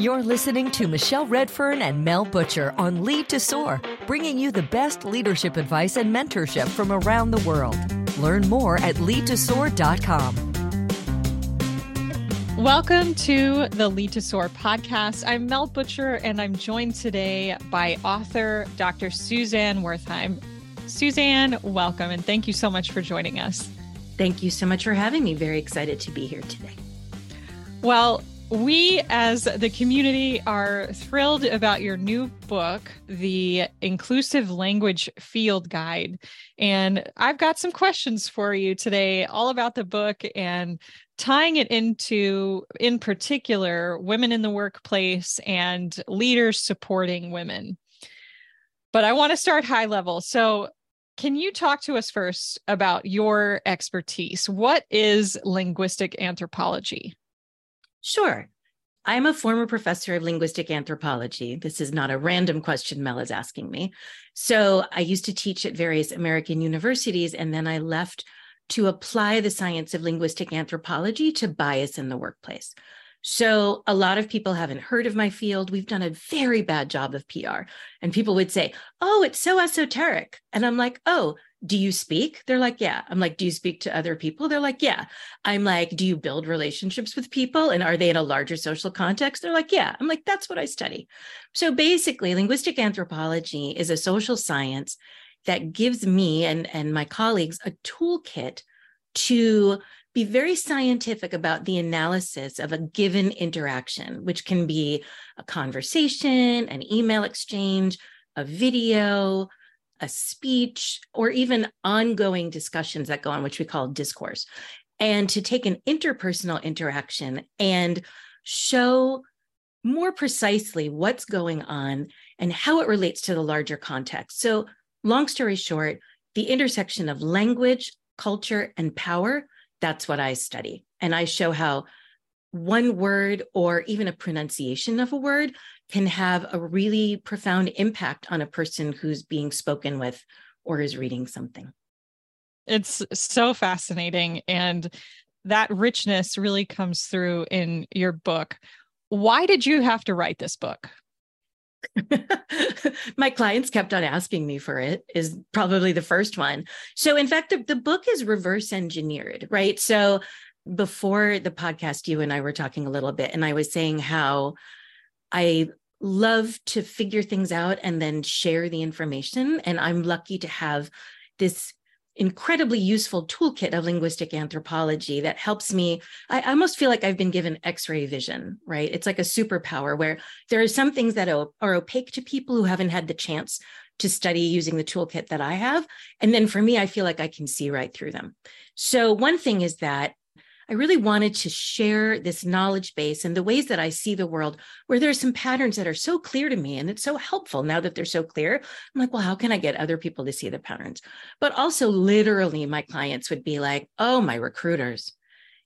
You're listening to Michelle Redfern and Mel Butcher on Lead to Soar, bringing you the best leadership advice and mentorship from around the world. Learn more at leadtosoar.com. Welcome to the Lead to Soar podcast. I'm Mel Butcher, and I'm joined today by author Dr. Suzanne Wertheim. Suzanne, welcome, and thank you so much for joining us. Thank you so much for having me. Very excited to be here today. Well, we as the community are thrilled about your new book, The Inclusive Language Field Guide. And I've got some questions for you today, all about the book and tying it into, in particular, women in the workplace and leaders supporting women. But I want to start high level. So, can you talk to us first about your expertise? What is linguistic anthropology? Sure. I'm a former professor of linguistic anthropology. This is not a random question Mel is asking me. So I used to teach at various American universities, and then I left to apply the science of linguistic anthropology to bias in the workplace. So, a lot of people haven't heard of my field. We've done a very bad job of PR. And people would say, Oh, it's so esoteric. And I'm like, Oh, do you speak? They're like, yeah. I'm like, do you speak to other people? They're like, yeah. I'm like, do you build relationships with people? And are they in a larger social context? They're like, yeah. I'm like, that's what I study. So basically, linguistic anthropology is a social science that gives me and, and my colleagues a toolkit to be very scientific about the analysis of a given interaction, which can be a conversation, an email exchange, a video, a speech, or even ongoing discussions that go on, which we call discourse, and to take an interpersonal interaction and show more precisely what's going on and how it relates to the larger context. So, long story short, the intersection of language, culture, and power that's what I study. And I show how one word or even a pronunciation of a word can have a really profound impact on a person who's being spoken with or is reading something. It's so fascinating. And that richness really comes through in your book. Why did you have to write this book? My clients kept on asking me for it, is probably the first one. So, in fact, the, the book is reverse engineered, right? So, before the podcast, you and I were talking a little bit, and I was saying how I love to figure things out and then share the information. And I'm lucky to have this incredibly useful toolkit of linguistic anthropology that helps me. I almost feel like I've been given x ray vision, right? It's like a superpower where there are some things that are, are opaque to people who haven't had the chance to study using the toolkit that I have. And then for me, I feel like I can see right through them. So, one thing is that I really wanted to share this knowledge base and the ways that I see the world where there's some patterns that are so clear to me and it's so helpful now that they're so clear. I'm like, well, how can I get other people to see the patterns? But also, literally, my clients would be like, oh, my recruiters,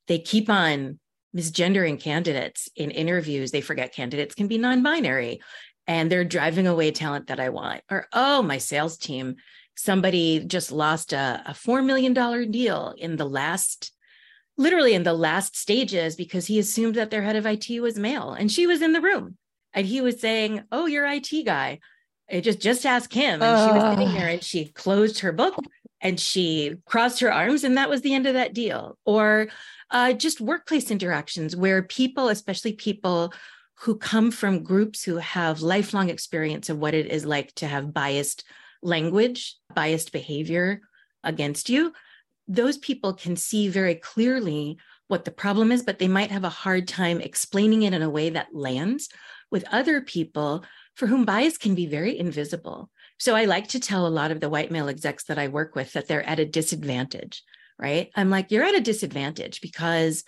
they keep on misgendering candidates in interviews. They forget candidates can be non binary and they're driving away talent that I want. Or, oh, my sales team, somebody just lost a, a $4 million deal in the last literally in the last stages because he assumed that their head of IT was male and she was in the room. And he was saying, "Oh, you're IT guy." It just just ask him. And she was sitting there and she closed her book and she crossed her arms and that was the end of that deal. Or uh, just workplace interactions where people especially people who come from groups who have lifelong experience of what it is like to have biased language biased behavior against you those people can see very clearly what the problem is, but they might have a hard time explaining it in a way that lands with other people for whom bias can be very invisible. So I like to tell a lot of the white male execs that I work with that they're at a disadvantage, right? I'm like, you're at a disadvantage because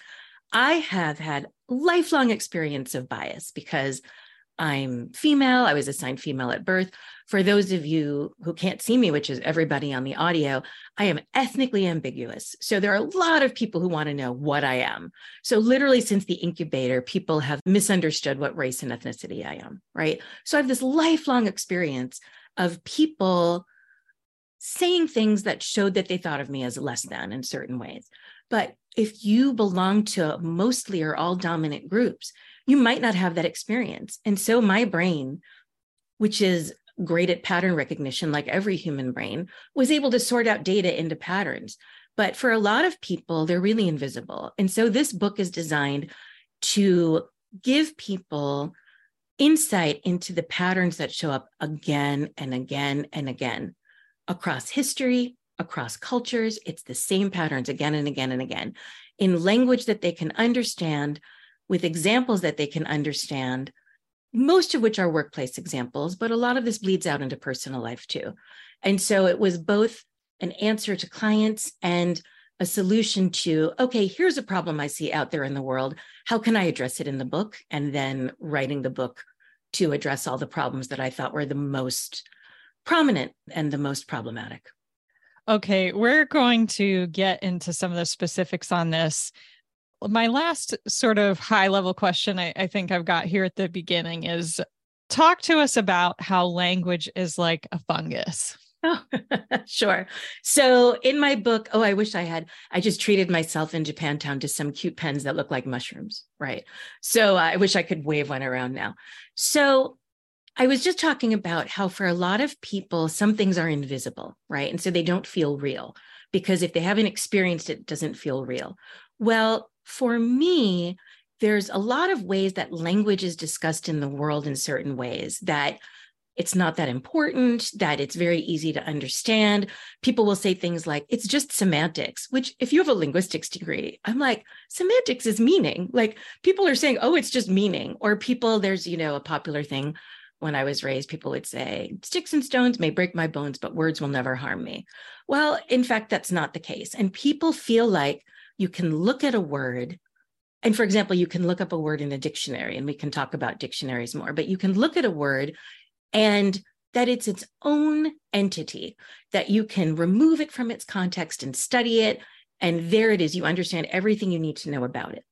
I have had lifelong experience of bias because I'm female. I was assigned female at birth. For those of you who can't see me, which is everybody on the audio, I am ethnically ambiguous. So there are a lot of people who want to know what I am. So literally since the incubator, people have misunderstood what race and ethnicity I am, right? So I have this lifelong experience of people saying things that showed that they thought of me as less than in certain ways. But if you belong to mostly or all dominant groups, you might not have that experience. And so my brain, which is great at pattern recognition, like every human brain, was able to sort out data into patterns. But for a lot of people, they're really invisible. And so this book is designed to give people insight into the patterns that show up again and again and again across history, across cultures. It's the same patterns again and again and again in language that they can understand, with examples that they can understand, most of which are workplace examples, but a lot of this bleeds out into personal life too. And so it was both an answer to clients and a solution to, okay, here's a problem I see out there in the world. How can I address it in the book? And then writing the book to address all the problems that I thought were the most prominent and the most problematic. Okay, we're going to get into some of the specifics on this. My last sort of high level question I, I think I've got here at the beginning is talk to us about how language is like a fungus. Oh, sure. So in my book, oh, I wish I had, I just treated myself in Japantown to some cute pens that look like mushrooms. Right. So uh, I wish I could wave one around now. So I was just talking about how for a lot of people, some things are invisible, right? And so they don't feel real because if they haven't experienced it, it doesn't feel real. Well, for me, there's a lot of ways that language is discussed in the world in certain ways that it's not that important, that it's very easy to understand. People will say things like, it's just semantics, which, if you have a linguistics degree, I'm like, semantics is meaning. Like people are saying, oh, it's just meaning. Or people, there's, you know, a popular thing when I was raised, people would say, sticks and stones may break my bones, but words will never harm me. Well, in fact, that's not the case. And people feel like you can look at a word and for example, you can look up a word in a dictionary, and we can talk about dictionaries more, but you can look at a word and that it's its own entity, that you can remove it from its context and study it. And there it is. You understand everything you need to know about it.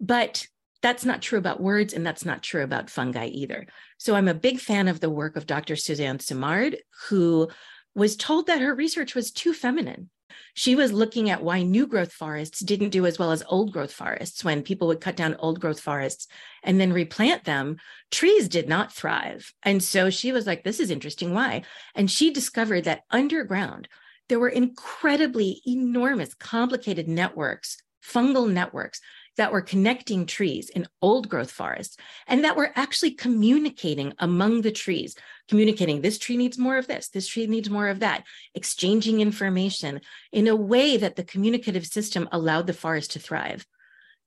But that's not true about words, and that's not true about fungi either. So I'm a big fan of the work of Dr. Suzanne Simard, who was told that her research was too feminine. She was looking at why new growth forests didn't do as well as old growth forests. When people would cut down old growth forests and then replant them, trees did not thrive. And so she was like, this is interesting. Why? And she discovered that underground, there were incredibly enormous, complicated networks, fungal networks that were connecting trees in old growth forests and that were actually communicating among the trees, communicating this tree needs more of this, this tree needs more of that, exchanging information in a way that the communicative system allowed the forest to thrive.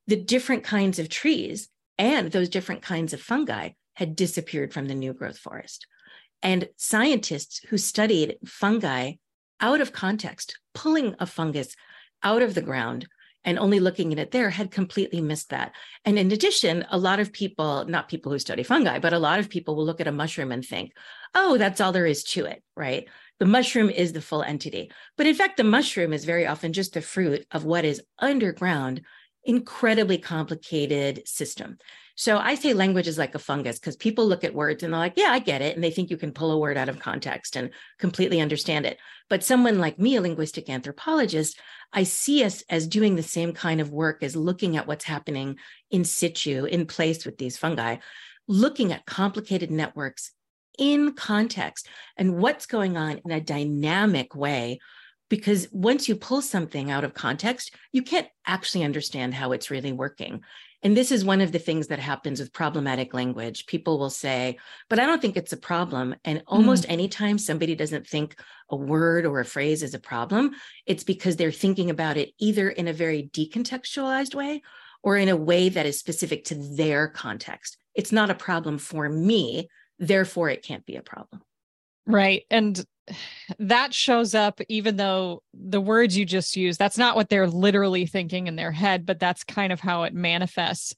The different kinds of trees and those different kinds of fungi had disappeared from the new growth forest. And scientists who studied fungi out of context, pulling a fungus out of the ground, and only looking at it there had completely missed that. And in addition, a lot of people, not people who study fungi, but a lot of people will look at a mushroom and think, oh, that's all there is to it, right? The mushroom is the full entity. But in fact, the mushroom is very often just the fruit of what is underground, incredibly complicated system. So I say language is like a fungus because people look at words and they're like, yeah, I get it. And they think you can pull a word out of context and completely understand it. But someone like me, a linguistic anthropologist, I see us as doing the same kind of work as looking at what's happening in situ, in place with these fungi, looking at complicated networks in context and what's going on in a dynamic way because once you pull something out of context, you can't actually understand how it's really working. And this is one of the things that happens with problematic language. People will say, but I don't think it's a problem. And almost mm. anytime somebody doesn't think a word or a phrase is a problem, it's because they're thinking about it either in a very decontextualized way or in a way that is specific to their context. It's not a problem for me. Therefore, it can't be a problem. Right. And that shows up even though the words you just used, that's not what they're literally thinking in their head, but that's kind of how it manifests.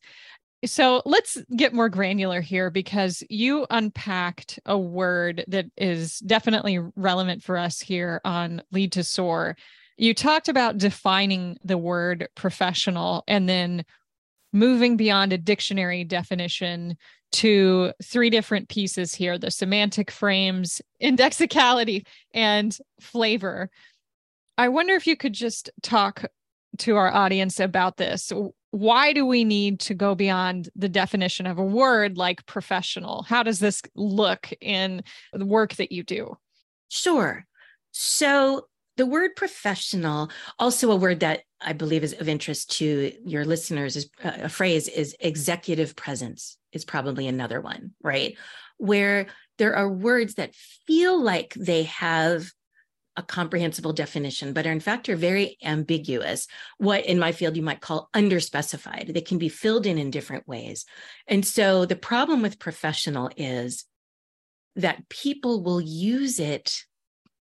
So let's get more granular here because you unpacked a word that is definitely relevant for us here on Lead to Soar. You talked about defining the word professional and then moving beyond a dictionary definition to three different pieces here the semantic frames, indexicality, and flavor. I wonder if you could just talk to our audience about this. Why do we need to go beyond the definition of a word like professional? How does this look in the work that you do? Sure. So, the word professional, also a word that I believe is of interest to your listeners, is uh, a phrase is executive presence, is probably another one, right? Where there are words that feel like they have a comprehensible definition, but are in fact are very ambiguous. What in my field you might call underspecified. They can be filled in in different ways. And so the problem with professional is that people will use it.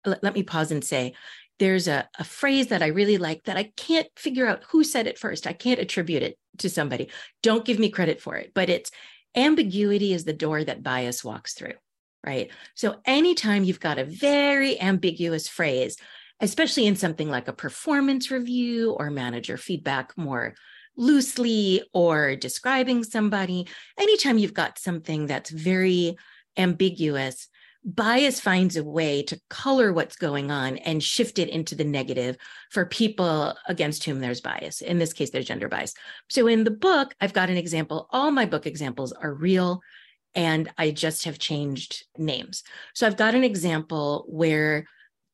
Let, let me pause and say, there's a, a phrase that I really like that I can't figure out who said it first. I can't attribute it to somebody. Don't give me credit for it, but it's ambiguity is the door that bias walks through right? So anytime you've got a very ambiguous phrase, especially in something like a performance review or manager feedback more loosely or describing somebody, anytime you've got something that's very ambiguous, bias finds a way to color what's going on and shift it into the negative for people against whom there's bias. In this case, there's gender bias. So in the book, I've got an example. All my book examples are real and I just have changed names. So I've got an example where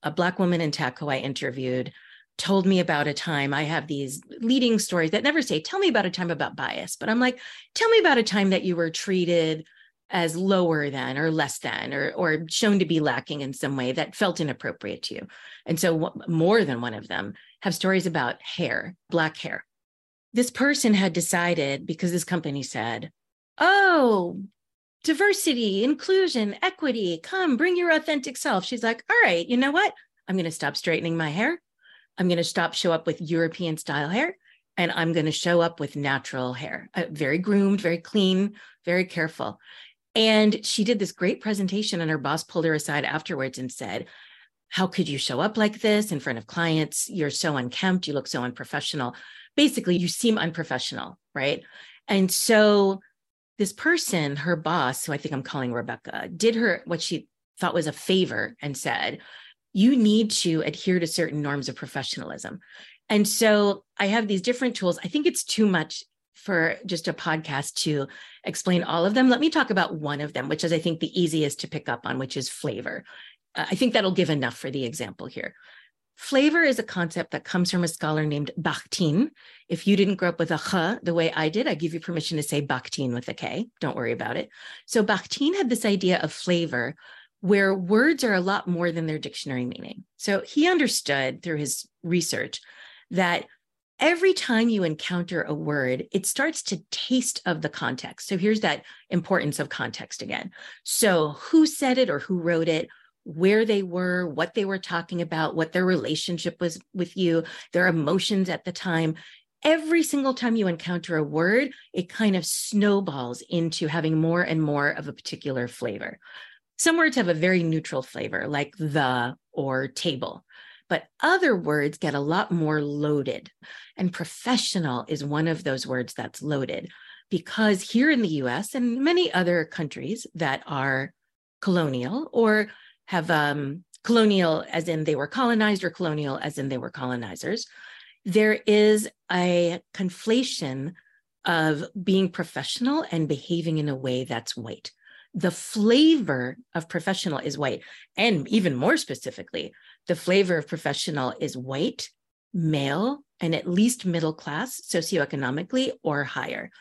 a Black woman in TACO I interviewed told me about a time I have these leading stories that never say, Tell me about a time about bias. But I'm like, Tell me about a time that you were treated as lower than or less than or, or shown to be lacking in some way that felt inappropriate to you. And so, more than one of them have stories about hair, Black hair. This person had decided because this company said, Oh, diversity, inclusion, equity, come bring your authentic self. She's like, all right, you know what? I'm going to stop straightening my hair. I'm going to stop show up with European style hair and I'm going to show up with natural hair, uh, very groomed, very clean, very careful. And she did this great presentation, and her boss pulled her aside afterwards and said, How could you show up like this in front of clients? You're so unkempt. You look so unprofessional. Basically, you seem unprofessional, right? And so this person, her boss, who I think I'm calling Rebecca, did her what she thought was a favor and said, You need to adhere to certain norms of professionalism. And so I have these different tools. I think it's too much for just a podcast to explain all of them. Let me talk about one of them, which is, I think, the easiest to pick up on, which is flavor. Uh, I think that'll give enough for the example here. Flavor is a concept that comes from a scholar named Bakhtin. If you didn't grow up with a ch the way I did, I give you permission to say Bakhtin with a K. Don't worry about it. So Bakhtin had this idea of flavor where words are a lot more than their dictionary meaning. So he understood through his research that every time you encounter a word, it starts to taste of the context. So here's that importance of context again. So who said it or who wrote it? where they were, what they were talking about, what their relationship was with you, their emotions at the time. Every single time you encounter a word, it kind of snowballs into having more and more of a particular flavor. Some words have a very neutral flavor, like the or table, but other words get a lot more loaded. And professional is one of those words that's loaded because here in the US and many other countries that are colonial or have um, colonial as in they were colonized or colonial as in they were colonizers. There is a conflation of being professional and behaving in a way that's white. The flavor of professional is white. And even more specifically, the flavor of professional is white, male, and at least middle class socioeconomically or higher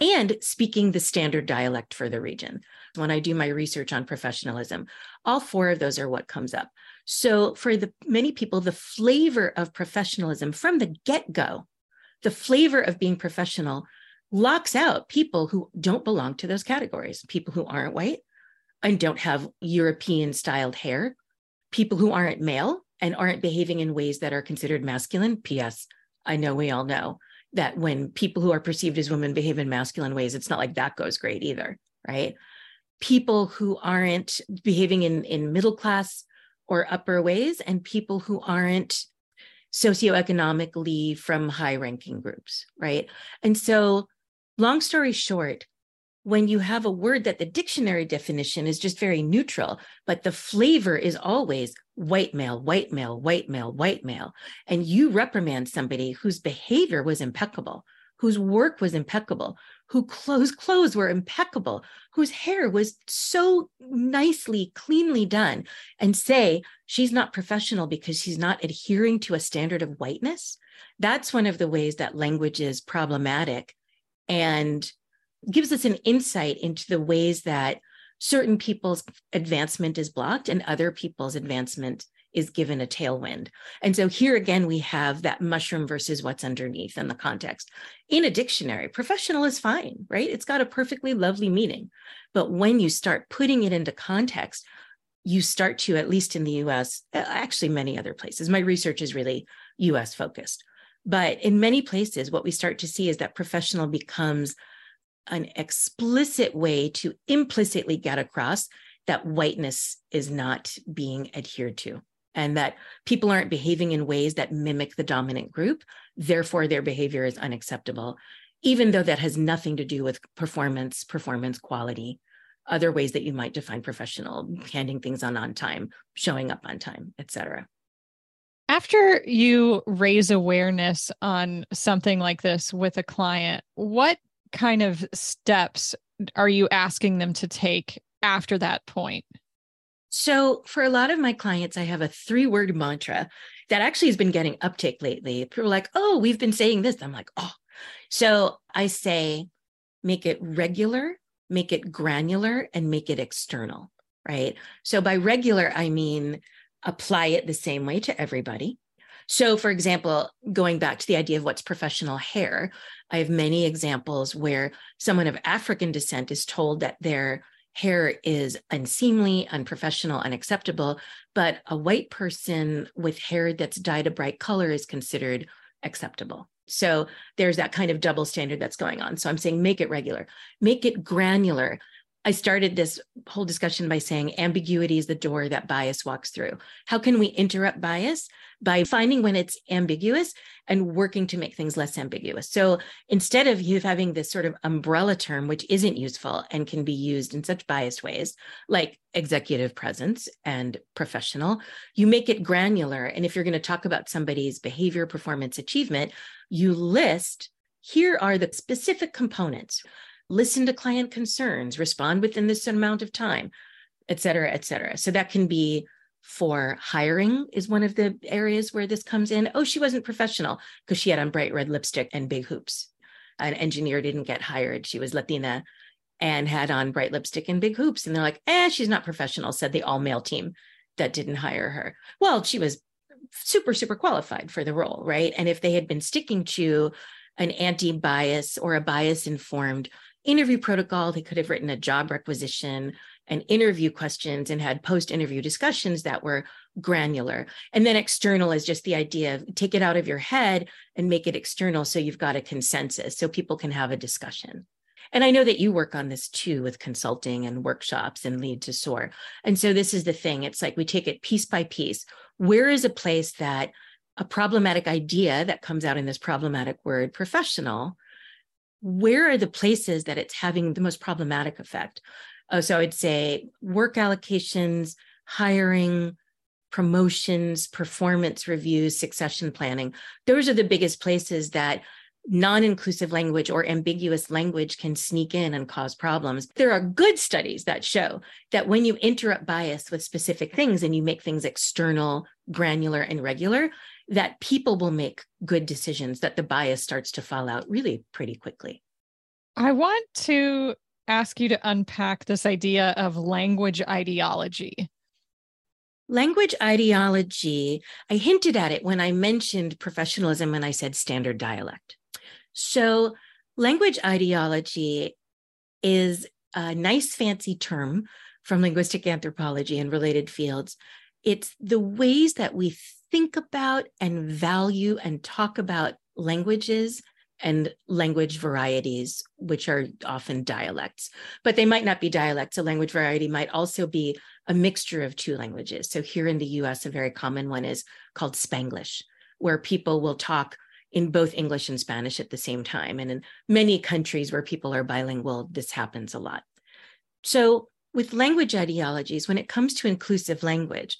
and speaking the standard dialect for the region. When I do my research on professionalism, all four of those are what comes up. So for the many people, the flavor of professionalism from the get-go, the flavor of being professional locks out people who don't belong to those categories, people who aren't white and don't have European styled hair, people who aren't male and aren't behaving in ways that are considered masculine. P.S. I know we all know that when people who are perceived as women behave in masculine ways, it's not like that goes great either, right? People who aren't behaving in, in middle class or upper ways, and people who aren't socioeconomically from high ranking groups, right? And so, long story short, when you have a word that the dictionary definition is just very neutral, but the flavor is always white male, white male, white male, white male, and you reprimand somebody whose behavior was impeccable, whose work was impeccable, who clothes clothes were impeccable, whose hair was so nicely, cleanly done, and say she's not professional because she's not adhering to a standard of whiteness, that's one of the ways that language is problematic and gives us an insight into the ways that certain people's advancement is blocked and other people's advancement is given a tailwind. And so here again, we have that mushroom versus what's underneath in the context. In a dictionary, professional is fine, right? It's got a perfectly lovely meaning. But when you start putting it into context, you start to, at least in the US, actually many other places, my research is really US focused. But in many places, what we start to see is that professional becomes an explicit way to implicitly get across that whiteness is not being adhered to and that people aren't behaving in ways that mimic the dominant group. Therefore, their behavior is unacceptable, even though that has nothing to do with performance, performance quality, other ways that you might define professional, handing things on on time, showing up on time, etc. After you raise awareness on something like this with a client, what kind of steps are you asking them to take after that point? So, for a lot of my clients, I have a three word mantra that actually has been getting uptake lately. People are like, oh, we've been saying this. I'm like, oh. So, I say, make it regular, make it granular, and make it external, right? So, by regular, I mean apply it the same way to everybody. So, for example, going back to the idea of what's professional hair, I have many examples where someone of African descent is told that their hair is unseemly, unprofessional, unacceptable, but a white person with hair that's dyed a bright color is considered acceptable. So there's that kind of double standard that's going on. So I'm saying make it regular, make it granular. I started this whole discussion by saying ambiguity is the door that bias walks through. How can we interrupt bias? By finding when it's ambiguous and working to make things less ambiguous. So instead of you having this sort of umbrella term, which isn't useful and can be used in such biased ways, like executive presence and professional, you make it granular. And if you're going to talk about somebody's behavior, performance, achievement, you list here are the specific components listen to client concerns, respond within this amount of time, et cetera, et cetera. So that can be for hiring is one of the areas where this comes in. Oh, she wasn't professional because she had on bright red lipstick and big hoops. An engineer didn't get hired. She was Latina and had on bright lipstick and big hoops. And they're like, eh, she's not professional, said the all male team that didn't hire her. Well, she was super, super qualified for the role, right? And if they had been sticking to an anti bias or a bias informed interview protocol. They could have written a job requisition and interview questions and had post interview discussions that were granular. And then external is just the idea of take it out of your head and make it external so you've got a consensus so people can have a discussion. And I know that you work on this too with consulting and workshops and lead to soar. And so this is the thing it's like we take it piece by piece. Where is a place that a problematic idea that comes out in this problematic word professional where are the places that it's having the most problematic effect? Uh, so I'd say work allocations, hiring, promotions, performance reviews, succession planning. Those are the biggest places that non inclusive language or ambiguous language can sneak in and cause problems. There are good studies that show that when you interrupt bias with specific things and you make things external, granular, and regular, that people will make good decisions, that the bias starts to fall out really pretty quickly. I want to ask you to unpack this idea of language ideology. Language ideology, I hinted at it when I mentioned professionalism and I said standard dialect. So, language ideology is a nice, fancy term from linguistic anthropology and related fields. It's the ways that we think about and value and talk about languages and language varieties, which are often dialects, but they might not be dialects. A language variety might also be a mixture of two languages. So here in the US, a very common one is called Spanglish, where people will talk in both English and Spanish at the same time. And in many countries where people are bilingual, this happens a lot. So, with language ideologies, when it comes to inclusive language,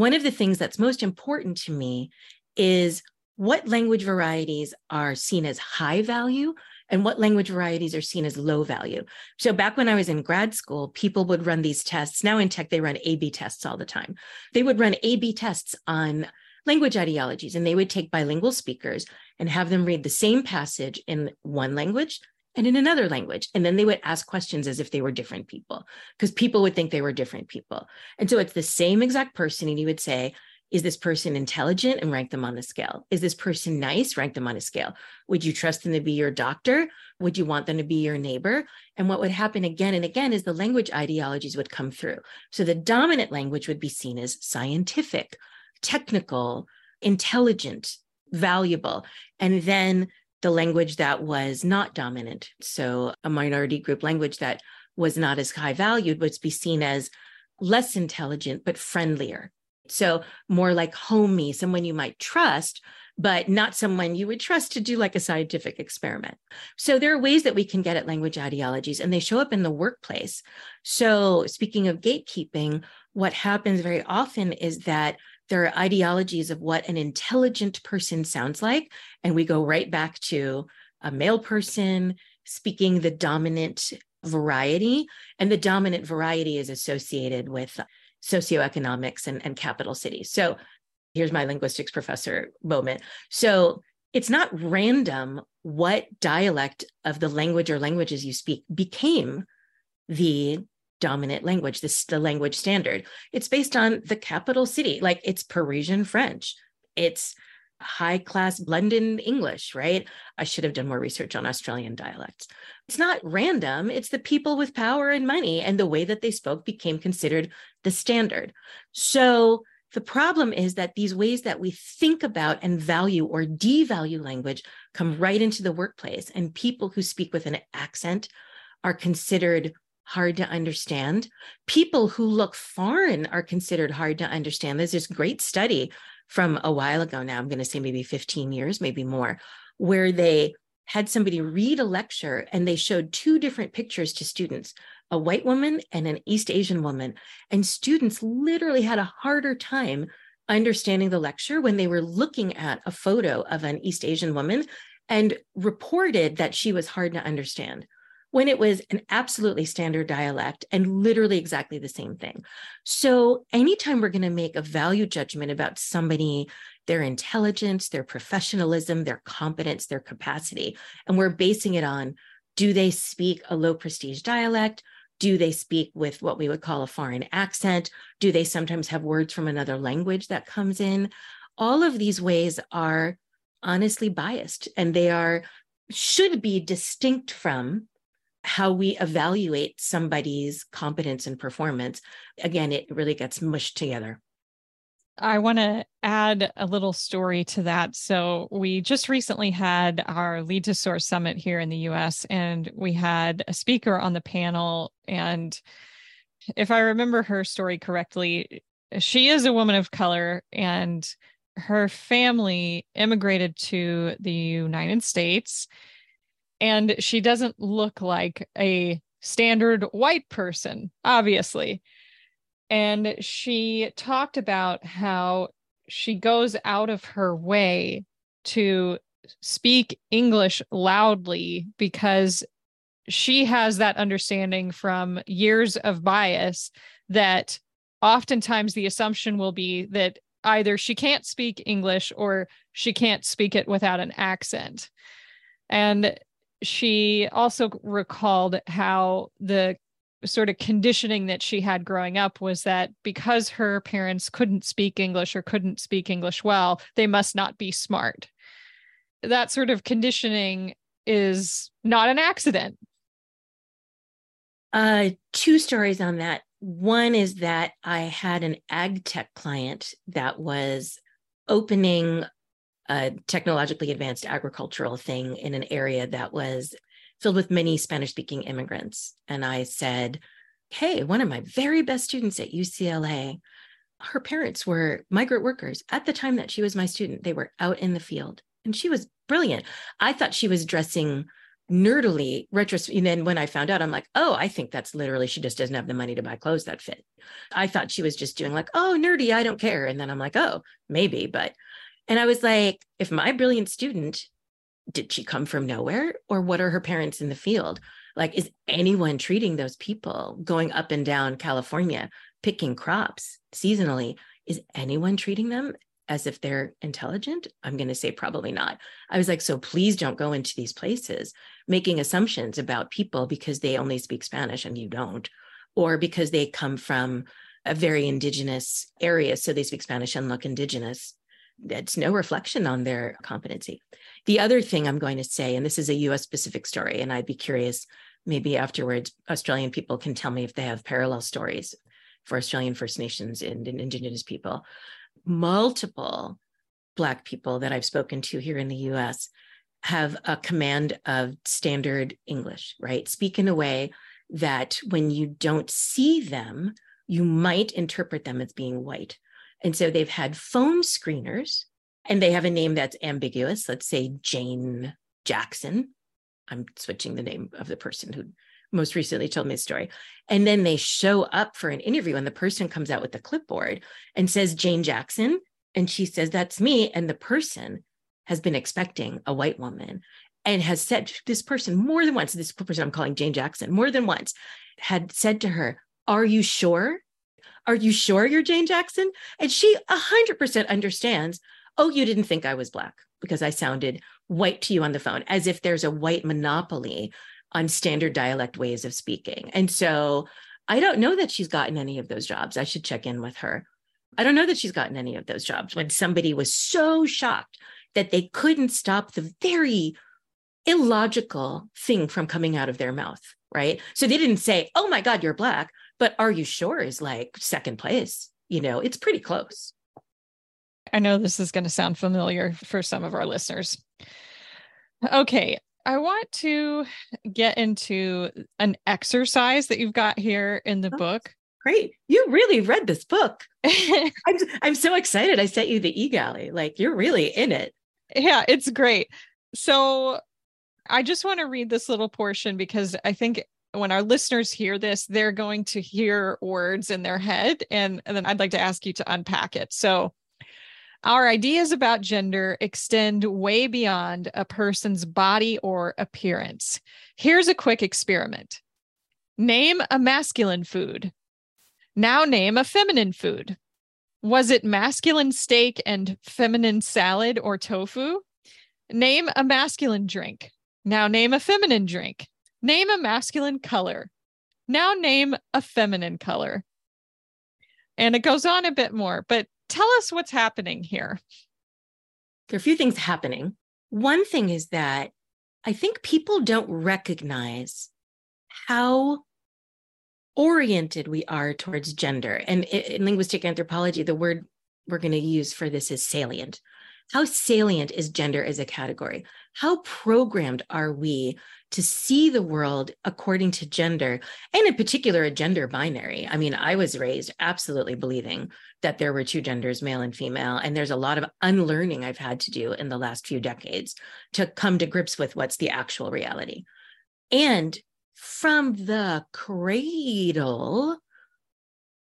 one of the things that's most important to me is what language varieties are seen as high value and what language varieties are seen as low value. So back when I was in grad school, people would run these tests. Now in tech, they run A B tests all the time. They would run A B tests on language ideologies, and they would take bilingual speakers and have them read the same passage in one language and in another language. And then they would ask questions as if they were different people, because people would think they were different people. And so it's the same exact person. And you would say, is this person intelligent and rank them on the scale? Is this person nice? Rank them on a scale. Would you trust them to be your doctor? Would you want them to be your neighbor? And what would happen again and again is the language ideologies would come through. So the dominant language would be seen as scientific, technical, intelligent, valuable. And then the language that was not dominant, so a minority group language that was not as high valued, would be seen as less intelligent, but friendlier so more like homey, someone you might trust, but not someone you would trust to do like a scientific experiment. So there are ways that we can get at language ideologies and they show up in the workplace. So speaking of gatekeeping, what happens very often is that there are ideologies of what an intelligent person sounds like. And we go right back to a male person speaking the dominant variety. And the dominant variety is associated with socioeconomics and, and capital cities. So here's my linguistics professor moment. So it's not random what dialect of the language or languages you speak became the dominant language, this the language standard. It's based on the capital city, like it's Parisian French. It's high class London English, right? I should have done more research on Australian dialects. It's not random, it's the people with power and money, and the way that they spoke became considered the standard. So the problem is that these ways that we think about and value or devalue language come right into the workplace, and people who speak with an accent are considered hard to understand. People who look foreign are considered hard to understand. There's this great study from a while ago now, I'm going to say maybe 15 years, maybe more, where they had somebody read a lecture and they showed two different pictures to students a white woman and an East Asian woman. And students literally had a harder time understanding the lecture when they were looking at a photo of an East Asian woman and reported that she was hard to understand when it was an absolutely standard dialect and literally exactly the same thing. So, anytime we're going to make a value judgment about somebody, their intelligence, their professionalism, their competence, their capacity, and we're basing it on do they speak a low prestige dialect? Do they speak with what we would call a foreign accent? Do they sometimes have words from another language that comes in? All of these ways are honestly biased and they are should be distinct from how we evaluate somebody's competence and performance, again, it really gets mushed together. I want to add a little story to that. So, we just recently had our Lead to Soar Summit here in the US, and we had a speaker on the panel. And if I remember her story correctly, she is a woman of color, and her family immigrated to the United States and she doesn't look like a standard white person, obviously. And she talked about how she goes out of her way to speak English loudly because she has that understanding from years of bias that oftentimes the assumption will be that either she can't speak English or she can't speak it without an accent. And she also recalled how the sort of conditioning that she had growing up was that because her parents couldn't speak English or couldn't speak English well, they must not be smart. That sort of conditioning is not an accident. Uh, two stories on that. One is that I had an ag tech client that was opening a technologically advanced agricultural thing in an area that was filled with many Spanish speaking immigrants. And I said, Hey, one of my very best students at UCLA, her parents were migrant workers. At the time that she was my student, they were out in the field and she was brilliant. I thought she was dressing nerdily retros and then when i found out i'm like oh i think that's literally she just doesn't have the money to buy clothes that fit i thought she was just doing like oh nerdy i don't care and then i'm like oh maybe but and i was like if my brilliant student did she come from nowhere or what are her parents in the field like is anyone treating those people going up and down california picking crops seasonally is anyone treating them as if they're intelligent? I'm going to say probably not. I was like, so please don't go into these places making assumptions about people because they only speak Spanish and you don't, or because they come from a very indigenous area. So they speak Spanish and look indigenous. That's no reflection on their competency. The other thing I'm going to say, and this is a US specific story, and I'd be curious, maybe afterwards, Australian people can tell me if they have parallel stories for Australian First Nations and, and Indigenous people multiple Black people that I've spoken to here in the US have a command of standard English, right? Speak in a way that when you don't see them, you might interpret them as being white. And so they've had phone screeners and they have a name that's ambiguous. Let's say Jane Jackson. I'm switching the name of the person who most recently told me the story. And then they show up for an interview, and the person comes out with the clipboard and says, Jane Jackson. And she says, That's me. And the person has been expecting a white woman and has said this person more than once, this person I'm calling Jane Jackson, more than once, had said to her, Are you sure? Are you sure you're Jane Jackson? And she 100% understands, Oh, you didn't think I was Black because I sounded white to you on the phone, as if there's a white monopoly on standard dialect ways of speaking. And so I don't know that she's gotten any of those jobs. I should check in with her. I don't know that she's gotten any of those jobs when somebody was so shocked that they couldn't stop the very illogical thing from coming out of their mouth, right? So they didn't say, "Oh my god, you're black," but "Are you sure?" is like second place. You know, it's pretty close. I know this is going to sound familiar for some of our listeners. Okay, I want to get into an exercise that you've got here in the oh, book. Great. You really read this book. I'm, I'm so excited. I sent you the e-galley. Like you're really in it. Yeah, it's great. So I just want to read this little portion because I think when our listeners hear this, they're going to hear words in their head. And, and then I'd like to ask you to unpack it. So our ideas about gender extend way beyond a person's body or appearance. Here's a quick experiment Name a masculine food. Now name a feminine food. Was it masculine steak and feminine salad or tofu? Name a masculine drink. Now name a feminine drink. Name a masculine color. Now name a feminine color. And it goes on a bit more, but tell us what's happening here. There are a few things happening. One thing is that I think people don't recognize how oriented we are towards gender. And in linguistic anthropology, the word we're going to use for this is salient. How salient is gender as a category? How programmed are we to see the world according to gender, and in particular, a gender binary? I mean, I was raised absolutely believing that there were two genders, male and female. And there's a lot of unlearning I've had to do in the last few decades to come to grips with what's the actual reality. And from the cradle,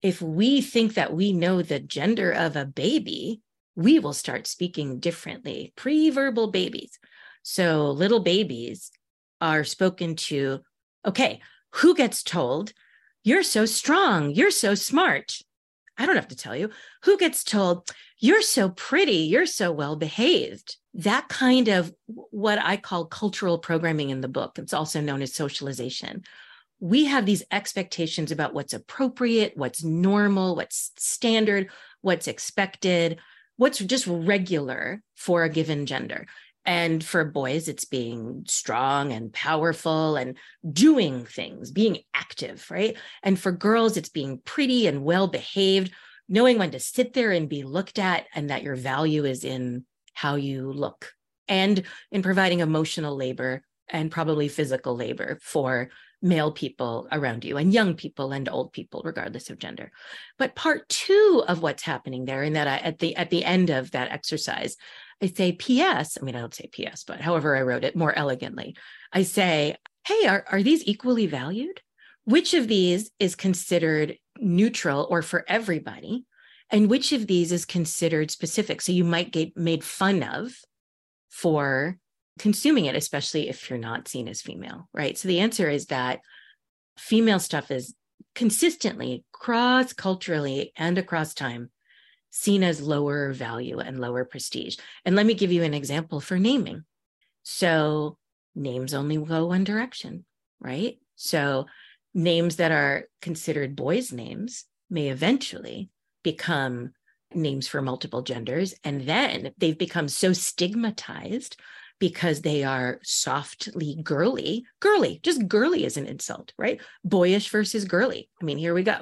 if we think that we know the gender of a baby, we will start speaking differently. Pre-verbal babies. So little babies are spoken to, okay, who gets told, you're so strong, you're so smart? I don't have to tell you. Who gets told, you're so pretty, you're so well behaved? That kind of what I call cultural programming in the book. It's also known as socialization. We have these expectations about what's appropriate, what's normal, what's standard, what's expected, what's just regular for a given gender. And for boys, it's being strong and powerful and doing things, being active, right? And for girls, it's being pretty and well behaved, knowing when to sit there and be looked at, and that your value is in how you look and in providing emotional labor and probably physical labor for male people around you and young people and old people regardless of gender but part 2 of what's happening there and that I, at the at the end of that exercise I say PS. I mean, I don't say PS, but however I wrote it more elegantly, I say, hey, are, are these equally valued? Which of these is considered neutral or for everybody? And which of these is considered specific? So you might get made fun of for consuming it, especially if you're not seen as female, right? So the answer is that female stuff is consistently cross culturally and across time seen as lower value and lower prestige. And let me give you an example for naming. So names only go one direction, right? So names that are considered boys' names may eventually become names for multiple genders. And then they've become so stigmatized because they are softly girly. Girly, just girly is an insult, right? Boyish versus girly. I mean, here we go,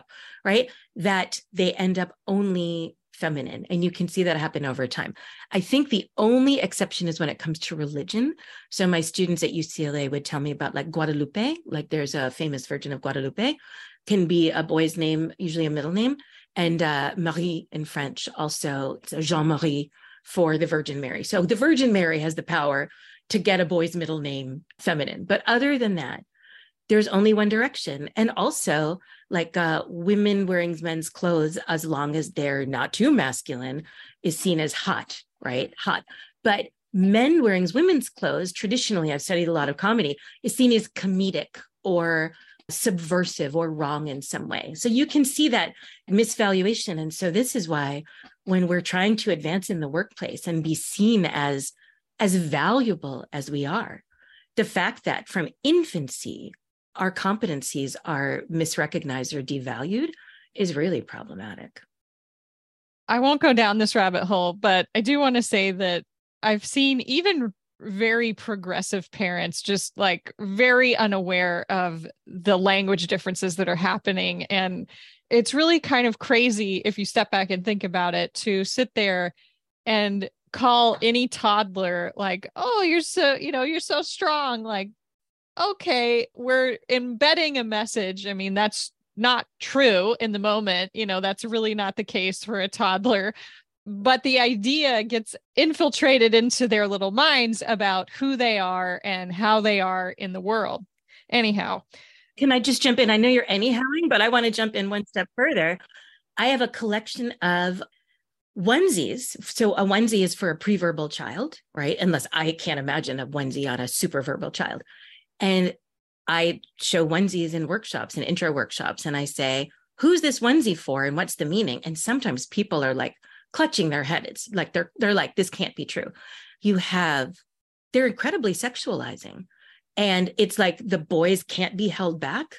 right? That they end up only feminine. And you can see that happen over time. I think the only exception is when it comes to religion. So my students at UCLA would tell me about like Guadalupe, like there's a famous Virgin of Guadalupe, can be a boy's name, usually a middle name. And uh, Marie in French, also Jean Marie for the Virgin Mary. So the Virgin Mary has the power to get a boy's middle name feminine. But other than that, there's only one direction. And also, like uh, women wearing men's clothes, as long as they're not too masculine, is seen as hot, right? Hot. But men wearing women's clothes, traditionally, I've studied a lot of comedy, is seen as comedic or subversive or wrong in some way. So you can see that misvaluation. And so this is why when we're trying to advance in the workplace and be seen as as valuable as we are, the fact that from infancy our competencies are misrecognized or devalued is really problematic. I won't go down this rabbit hole, but I do want to say that I've seen even very progressive parents just like very unaware of the language differences that are happening and it's really kind of crazy if you step back and think about it to sit there and call any toddler like oh you're so you know you're so strong like okay, we're embedding a message. I mean, that's not true in the moment. You know, that's really not the case for a toddler. But the idea gets infiltrated into their little minds about who they are and how they are in the world. Anyhow, can I just jump in? I know you're anyhowing, but I want to jump in one step further. I have a collection of onesies. So a onesie is for a preverbal child, right? Unless I can't imagine a onesie on a superverbal child. And I show onesies in workshops and intro workshops, and I say, who's this onesie for and what's the meaning? And sometimes people are like clutching their head. It's like they're they're like, this can't be true. You have they're incredibly sexualizing. And it's like the boys can't be held back.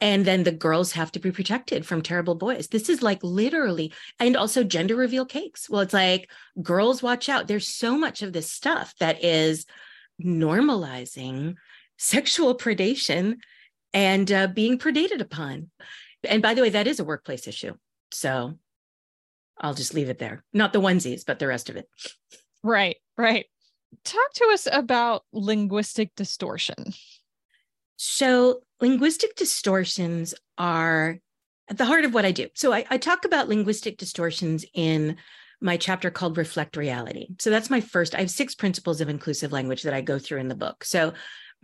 And then the girls have to be protected from terrible boys. This is like literally, and also gender reveal cakes. Well, it's like girls watch out. There's so much of this stuff that is normalizing sexual predation and uh, being predated upon. And by the way, that is a workplace issue. So I'll just leave it there. Not the onesies, but the rest of it. Right, right. Talk to us about linguistic distortion. So, linguistic distortions are at the heart of what I do. So, I, I talk about linguistic distortions in my chapter called Reflect Reality. So, that's my first. I have six principles of inclusive language that I go through in the book. So,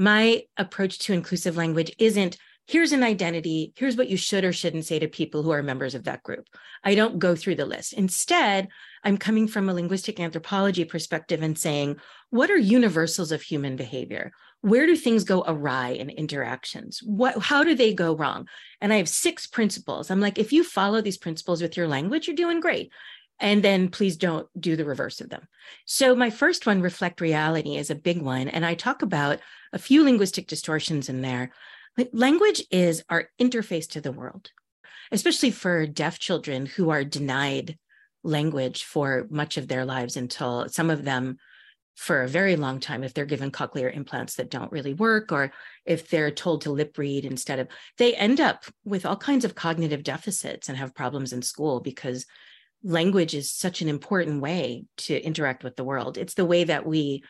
my approach to inclusive language isn't here's an identity, here's what you should or shouldn't say to people who are members of that group. I don't go through the list. Instead, I'm coming from a linguistic anthropology perspective and saying, what are universals of human behavior? Where do things go awry in interactions? What how do they go wrong? And I have six principles. I'm like, if you follow these principles with your language, you're doing great and then please don't do the reverse of them. So, my first one, reflect reality, is a big one. And I talk about a few linguistic distortions in there. Language is our interface to the world, especially for deaf children who are denied language for much of their lives until some of them for a very long time if they're given cochlear implants that don't really work or if they're told to lip read instead of they end up with all kinds of cognitive deficits and have problems in school because language is such an important way to interact with the world. It's the way that we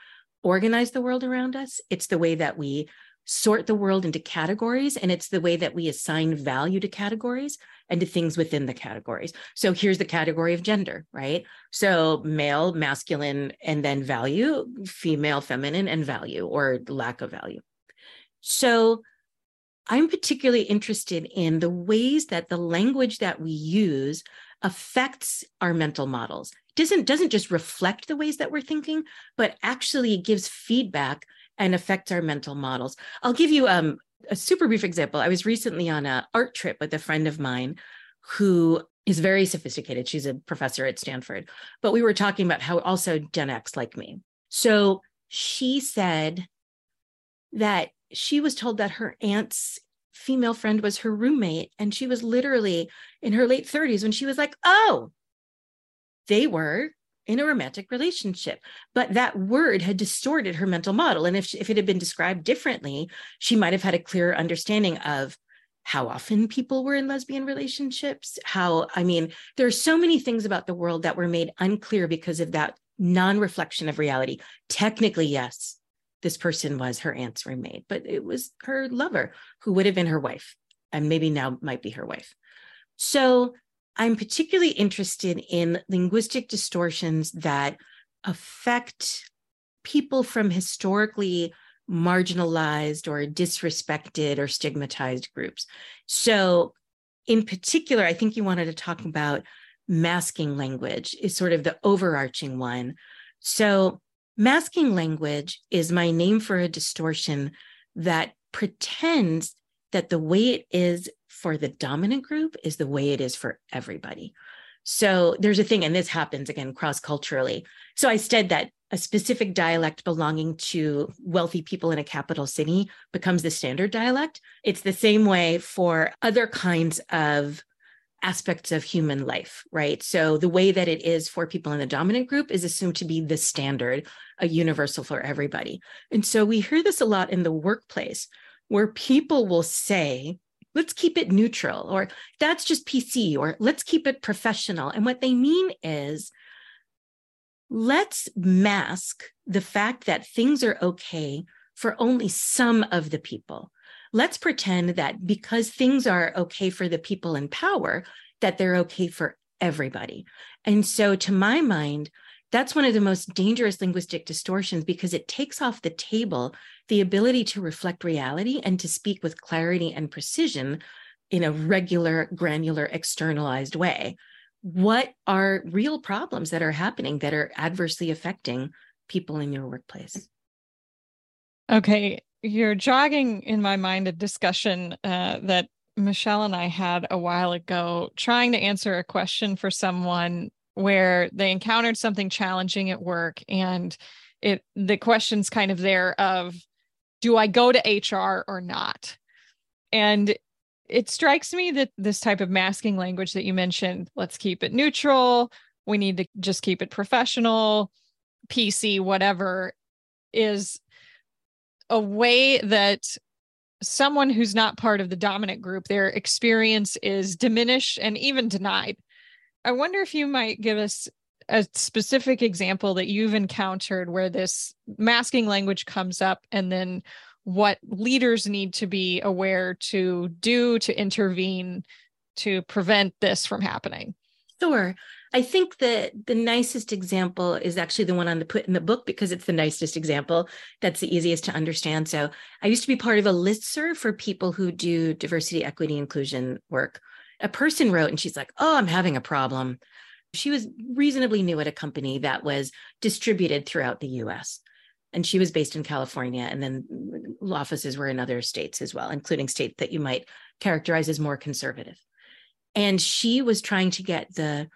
organize the world around us. It's the way that we sort the world into categories, and it's the way that we assign value to categories and to things within the categories. So here's the category of gender, right? So male, masculine, and then value, female, feminine, and value or lack of value. So I'm particularly interested in the ways that the language that we use affects our mental models. Doesn't doesn't just reflect the ways that we're thinking, but actually gives feedback and affects our mental models. I'll give you um, a super brief example. I was recently on an art trip with a friend of mine who is very sophisticated. She's a professor at Stanford, but we were talking about how also Gen X like me. So she said that she was told that her aunt's female friend was her roommate. And she was literally in her late 30s when she was like, oh, they were in a romantic relationship. But that word had distorted her mental model. And if, if it had been described differently, she might have had a clearer understanding of how often people were in lesbian relationships. How, I mean, there are so many things about the world that were made unclear because of that non reflection of reality. Technically, yes, this person was her aunt's roommate, but it was her lover who would have been her wife and maybe now might be her wife. So I'm particularly interested in linguistic distortions that affect people from historically marginalized or disrespected or stigmatized groups. So, in particular, I think you wanted to talk about masking language, is sort of the overarching one. So, Masking language is my name for a distortion that pretends that the way it is for the dominant group is the way it is for everybody. So there's a thing, and this happens again cross culturally. So I said that a specific dialect belonging to wealthy people in a capital city becomes the standard dialect. It's the same way for other kinds of aspects of human life, right? So the way that it is for people in the dominant group is assumed to be the standard, a universal for everybody. And so we hear this a lot in the workplace where people will say, let's keep it neutral, or that's just PC, or let's keep it professional. And what they mean is, let's mask the fact that things are okay for only some of the people let's pretend that because things are okay for the people in power, that they're okay for everybody. And so, to my mind, that's one of the most dangerous linguistic distortions because it takes off the table the ability to reflect reality and to speak with clarity and precision in a regular, granular, externalized way. What are real problems that are happening that are adversely affecting people in your workplace? Okay you're jogging in my mind a discussion uh, that Michelle and I had a while ago, trying to answer a question for someone where they encountered something challenging at work, and it the question's kind of there of, do I go to HR or not? And it strikes me that this type of masking language that you mentioned, let's keep it neutral. We need to just keep it professional, PC, whatever, is a way that someone who's not part of the dominant group, their experience is diminished and even denied. I wonder if you might give us a specific example that you've encountered where this masking language comes up and then what leaders need to be aware to do to intervene to prevent this from happening. Sure. I think that the nicest example is actually the one on the put in the book because it's the nicest example. That's the easiest to understand. So I used to be part of a listserv for people who do diversity, equity, inclusion work. A person wrote and she's like, Oh, I'm having a problem. She was reasonably new at a company that was distributed throughout the US. And she was based in California, and then offices were in other states as well, including states that you might characterize as more conservative. And she was trying to get the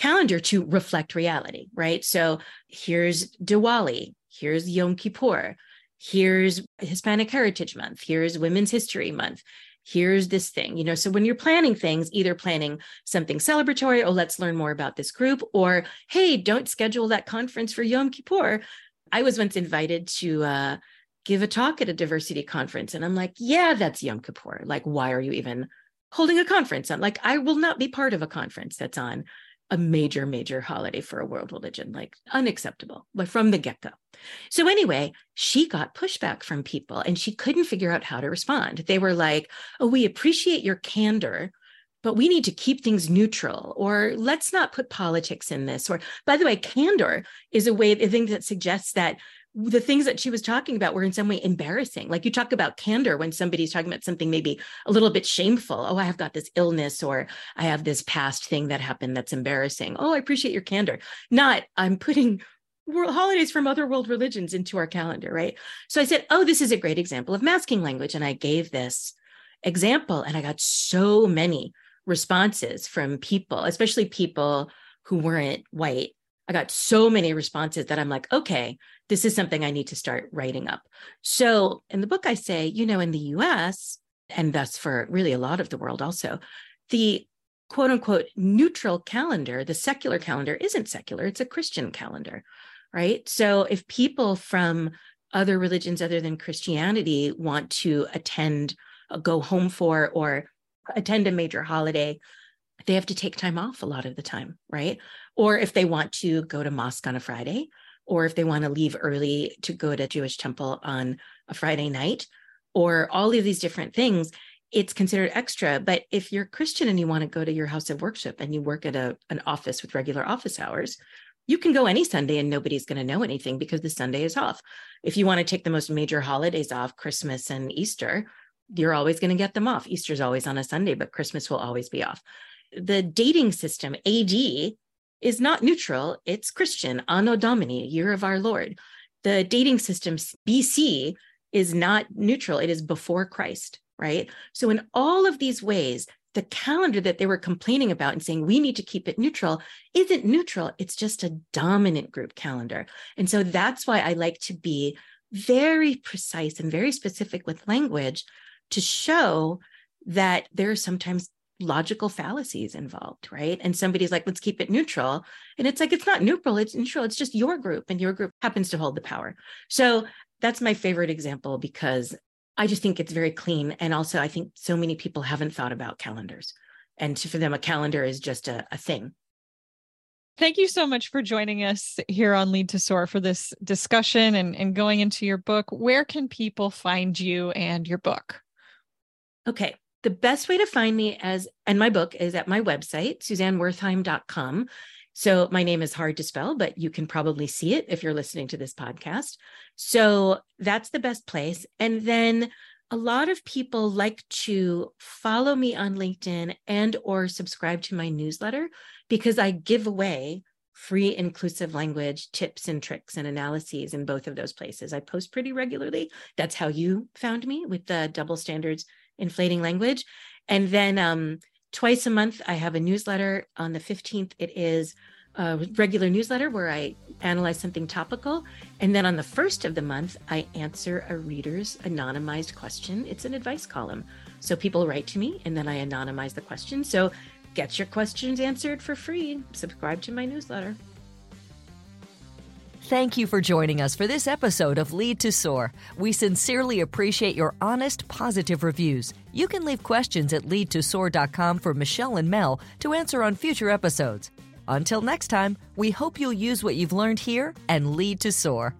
calendar to reflect reality, right? So here's Diwali, here's Yom Kippur, here's Hispanic Heritage Month, here's Women's History Month, here's this thing, you know. So when you're planning things, either planning something celebratory, or oh, let's learn more about this group, or hey, don't schedule that conference for Yom Kippur. I was once invited to uh, give a talk at a diversity conference, and I'm like, yeah, that's Yom Kippur. Like, why are you even holding a conference? I'm like, I will not be part of a conference that's on a major, major holiday for a world religion, like unacceptable, but from the get go. So, anyway, she got pushback from people and she couldn't figure out how to respond. They were like, Oh, we appreciate your candor, but we need to keep things neutral, or let's not put politics in this. Or, by the way, candor is a way, a thing that suggests that the things that she was talking about were in some way embarrassing. Like you talk about candor when somebody's talking about something maybe a little bit shameful. Oh, I have got this illness or I have this past thing that happened that's embarrassing. Oh, I appreciate your candor. Not I'm putting world holidays from other world religions into our calendar, right? So I said, "Oh, this is a great example of masking language." And I gave this example and I got so many responses from people, especially people who weren't white I got so many responses that I'm like, okay, this is something I need to start writing up. So in the book, I say, you know, in the US, and thus for really a lot of the world also, the quote unquote neutral calendar, the secular calendar isn't secular, it's a Christian calendar, right? So if people from other religions other than Christianity want to attend, uh, go home for, or attend a major holiday, they have to take time off a lot of the time, right? Or if they want to go to mosque on a Friday, or if they want to leave early to go to Jewish temple on a Friday night, or all of these different things, it's considered extra. But if you're Christian and you want to go to your house of worship and you work at a, an office with regular office hours, you can go any Sunday and nobody's going to know anything because the Sunday is off. If you want to take the most major holidays off, Christmas and Easter, you're always going to get them off. Easter's always on a Sunday, but Christmas will always be off the dating system, AD, is not neutral, it's Christian, Anno Domini, year of our Lord. The dating system, BC, is not neutral, it is before Christ, right? So, in all of these ways, the calendar that they were complaining about and saying we need to keep it neutral isn't neutral, it's just a dominant group calendar. And so that's why I like to be very precise and very specific with language to show that there are sometimes logical fallacies involved, right? And somebody's like, let's keep it neutral. And it's like, it's not neutral, it's neutral. It's just your group, and your group happens to hold the power. So that's my favorite example because I just think it's very clean. And also, I think so many people haven't thought about calendars. And for them, a calendar is just a, a thing. Thank you so much for joining us here on Lead to Soar for this discussion and, and going into your book. Where can people find you and your book? Okay the best way to find me as and my book is at my website suzannewertheim.com so my name is hard to spell but you can probably see it if you're listening to this podcast. So that's the best place. And then a lot of people like to follow me on linkedin and or subscribe to my newsletter because i give away free inclusive language tips and tricks and analyses in both of those places. I post pretty regularly. That's how you found me with the double standards inflating language. And then um, twice a month, I have a newsletter. On the 15th, it is a regular newsletter where I analyze something topical. And then on the first of the month, I answer a reader's anonymized question. It's an advice column. So people write to me and then I anonymize the question. So get your questions answered for free. Subscribe to my newsletter. Thank you for joining us for this episode of Lead to Soar. We sincerely appreciate your honest, positive reviews. You can leave questions at leadtosoar.com for Michelle and Mel to answer on future episodes. Until next time, we hope you'll use what you've learned here and lead to soar.